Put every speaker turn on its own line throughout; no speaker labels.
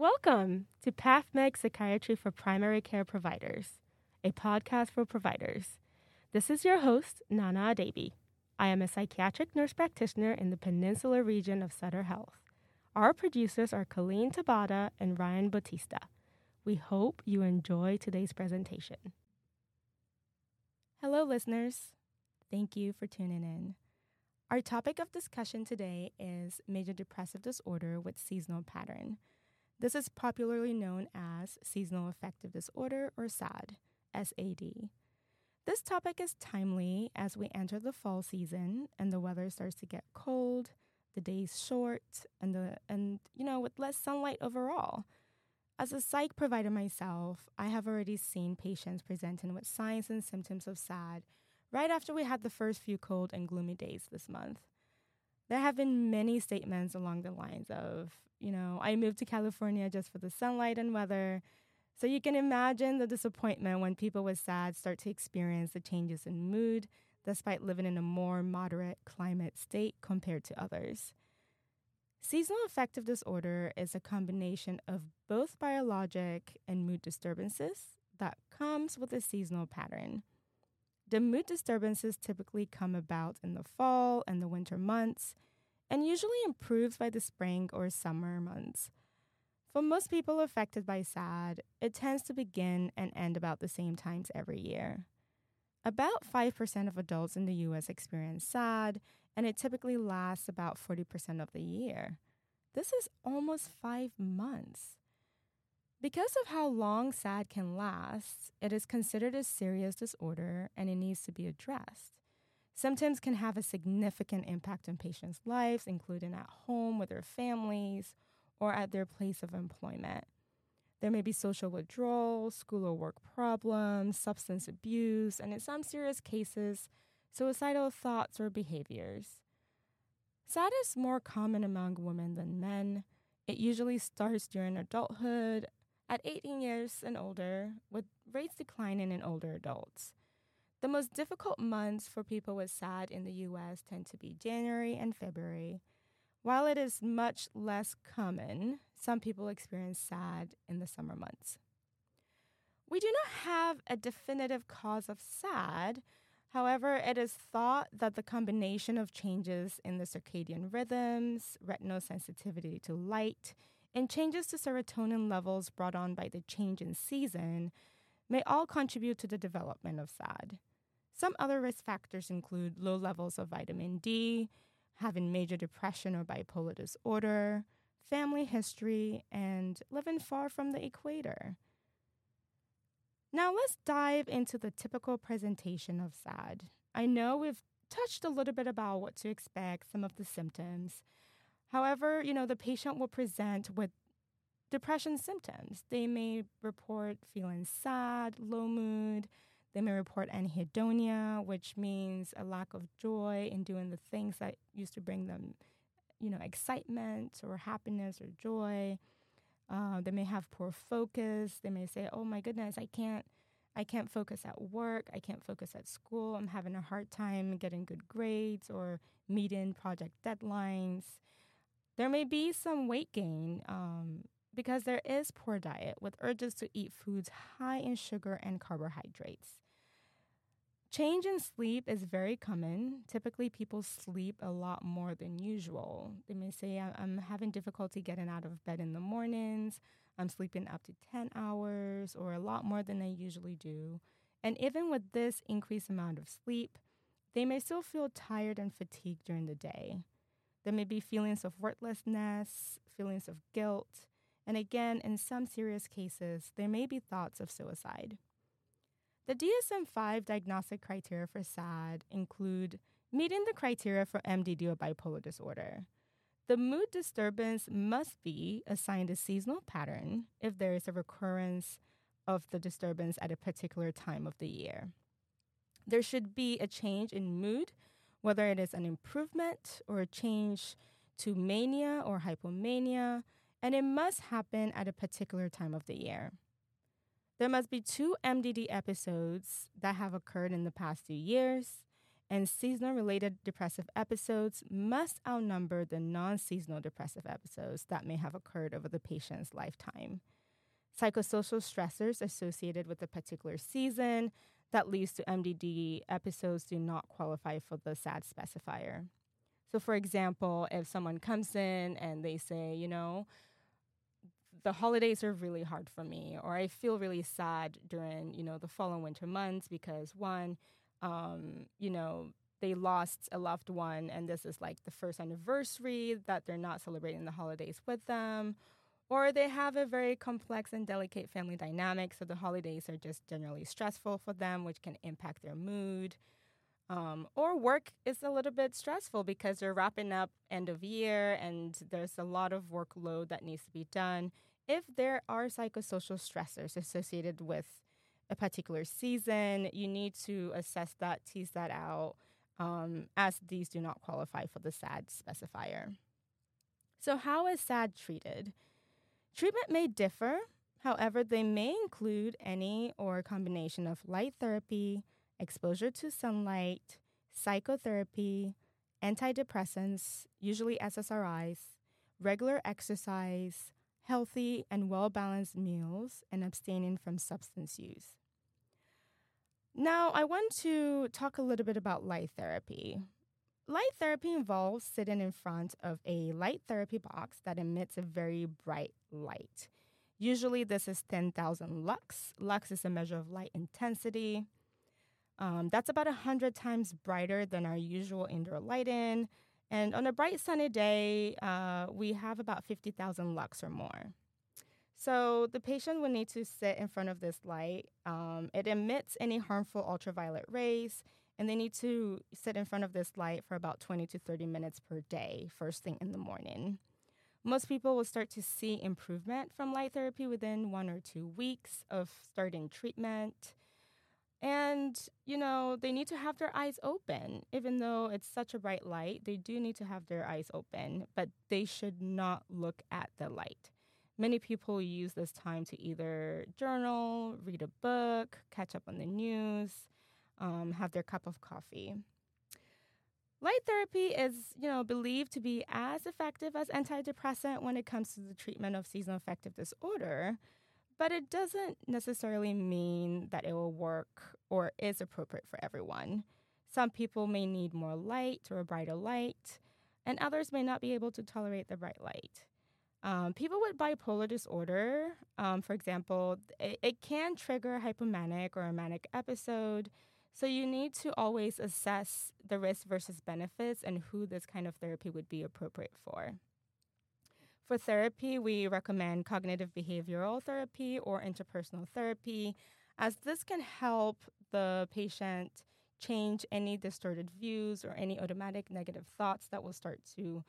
Welcome to PathMed Psychiatry for Primary Care Providers, a podcast for providers. This is your host, Nana Adabie. I am a psychiatric nurse practitioner in the Peninsula region of Sutter Health. Our producers are Colleen Tabata and Ryan Bautista. We hope you enjoy today's presentation. Hello, listeners. Thank you for tuning in. Our topic of discussion today is major depressive disorder with seasonal pattern. This is popularly known as seasonal affective disorder or SAD, SAD. This topic is timely as we enter the fall season and the weather starts to get cold, the days short, and the and you know, with less sunlight overall. As a psych provider myself, I have already seen patients presenting with signs and symptoms of SAD right after we had the first few cold and gloomy days this month. There have been many statements along the lines of, you know, I moved to California just for the sunlight and weather. So you can imagine the disappointment when people with SAD start to experience the changes in mood despite living in a more moderate climate state compared to others. Seasonal affective disorder is a combination of both biologic and mood disturbances that comes with a seasonal pattern. The mood disturbances typically come about in the fall and the winter months and usually improves by the spring or summer months. For most people affected by SAD, it tends to begin and end about the same times every year. About 5% of adults in the US experience SAD, and it typically lasts about 40% of the year. This is almost five months. Because of how long SAD can last, it is considered a serious disorder and it needs to be addressed. Symptoms can have a significant impact on patients' lives, including at home with their families or at their place of employment. There may be social withdrawal, school or work problems, substance abuse, and in some serious cases, suicidal thoughts or behaviors. SAD is more common among women than men. It usually starts during adulthood at 18 years and older, with rates declining in older adults. The most difficult months for people with SAD in the US tend to be January and February. While it is much less common, some people experience SAD in the summer months. We do not have a definitive cause of SAD. However, it is thought that the combination of changes in the circadian rhythms, retinal sensitivity to light, and changes to serotonin levels brought on by the change in season may all contribute to the development of SAD. Some other risk factors include low levels of vitamin D, having major depression or bipolar disorder, family history, and living far from the equator. Now, let's dive into the typical presentation of SAD. I know we've touched a little bit about what to expect, some of the symptoms, However, you know, the patient will present with depression symptoms. They may report feeling sad, low mood. They may report anhedonia, which means a lack of joy in doing the things that used to bring them, you know, excitement or happiness or joy. Uh, they may have poor focus. They may say, "Oh my goodness, I can't, I can't focus at work. I can't focus at school. I'm having a hard time getting good grades or meeting project deadlines." There may be some weight gain um, because there is poor diet with urges to eat foods high in sugar and carbohydrates. Change in sleep is very common. Typically, people sleep a lot more than usual. They may say, I'm having difficulty getting out of bed in the mornings. I'm sleeping up to 10 hours or a lot more than I usually do. And even with this increased amount of sleep, they may still feel tired and fatigued during the day. There may be feelings of worthlessness, feelings of guilt, and again, in some serious cases, there may be thoughts of suicide. The DSM 5 diagnostic criteria for SAD include meeting the criteria for MDD or bipolar disorder. The mood disturbance must be assigned a seasonal pattern if there is a recurrence of the disturbance at a particular time of the year. There should be a change in mood whether it is an improvement or a change to mania or hypomania, and it must happen at a particular time of the year. There must be two MDD episodes that have occurred in the past two years, and seasonal related depressive episodes must outnumber the non seasonal depressive episodes that may have occurred over the patient's lifetime. Psychosocial stressors associated with a particular season that leads to MDD episodes do not qualify for the SAD specifier. So, for example, if someone comes in and they say, you know, the holidays are really hard for me, or I feel really sad during, you know, the fall and winter months because one, um, you know, they lost a loved one and this is like the first anniversary that they're not celebrating the holidays with them, or they have a very complex and delicate family dynamic, so the holidays are just generally stressful for them, which can impact their mood. Um, or work is a little bit stressful because they're wrapping up end of year and there's a lot of workload that needs to be done if there are psychosocial stressors associated with a particular season, you need to assess that, tease that out, um, as these do not qualify for the SAD specifier. So, how is SAD treated? Treatment may differ, however, they may include any or combination of light therapy, exposure to sunlight, psychotherapy, antidepressants, usually SSRIs, regular exercise, healthy and well balanced meals, and abstaining from substance use. Now, I want to talk a little bit about light therapy. Light therapy involves sitting in front of a light therapy box that emits a very bright light. Usually, this is 10,000 lux. Lux is a measure of light intensity. Um, that's about 100 times brighter than our usual indoor lighting and on a bright sunny day, uh, we have about 50,000 lux or more. So the patient will need to sit in front of this light. Um, it emits any harmful ultraviolet rays, and they need to sit in front of this light for about 20 to 30 minutes per day, first thing in the morning. Most people will start to see improvement from light therapy within one or two weeks of starting treatment. And, you know, they need to have their eyes open. Even though it's such a bright light, they do need to have their eyes open, but they should not look at the light. Many people use this time to either journal, read a book, catch up on the news, um, have their cup of coffee. Light therapy is, you know, believed to be as effective as antidepressant when it comes to the treatment of seasonal affective disorder, but it doesn't necessarily mean that it will work or is appropriate for everyone. Some people may need more light or a brighter light, and others may not be able to tolerate the bright light. Um, people with bipolar disorder, um, for example, it, it can trigger hypomanic or a manic episode. So you need to always assess the risk versus benefits and who this kind of therapy would be appropriate for. For therapy, we recommend cognitive behavioral therapy or interpersonal therapy, as this can help the patient change any distorted views or any automatic negative thoughts that will start to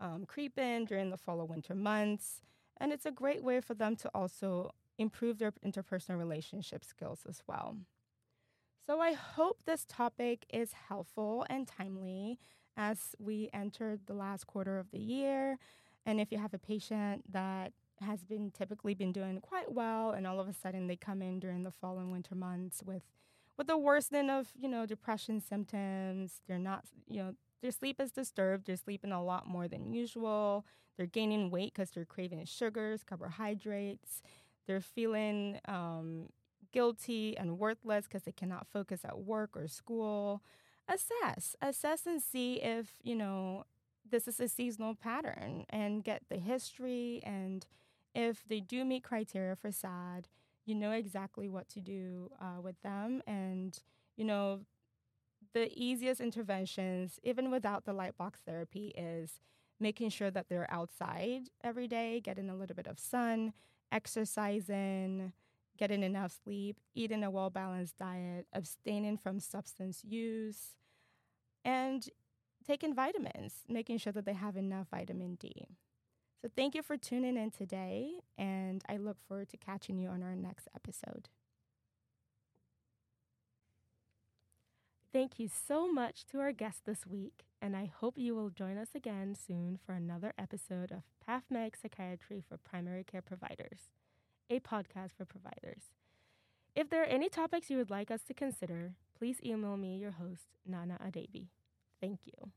um, creep in during the fall or winter months. And it's a great way for them to also improve their interpersonal relationship skills as well. So I hope this topic is helpful and timely as we enter the last quarter of the year. And if you have a patient that has been typically been doing quite well and all of a sudden they come in during the fall and winter months with with the worsening of, you know, depression symptoms, they're not, you know, their sleep is disturbed, they're sleeping a lot more than usual, they're gaining weight because they're craving sugars, carbohydrates, they're feeling um, guilty and worthless because they cannot focus at work or school. Assess, assess and see if, you know, this is a seasonal pattern and get the history. And if they do meet criteria for SAD, you know exactly what to do uh, with them. And, you know, the easiest interventions, even without the light box therapy, is making sure that they're outside every day, getting a little bit of sun, exercising, getting enough sleep, eating a well balanced diet, abstaining from substance use, and taking vitamins, making sure that they have enough vitamin D. So, thank you for tuning in today, and I look forward to catching you on our next episode. Thank you so much to our guest this week, and I hope you will join us again soon for another episode of PathMed Psychiatry for Primary Care Providers, a podcast for providers. If there are any topics you would like us to consider, please email me, your host, Nana Adabie. Thank you.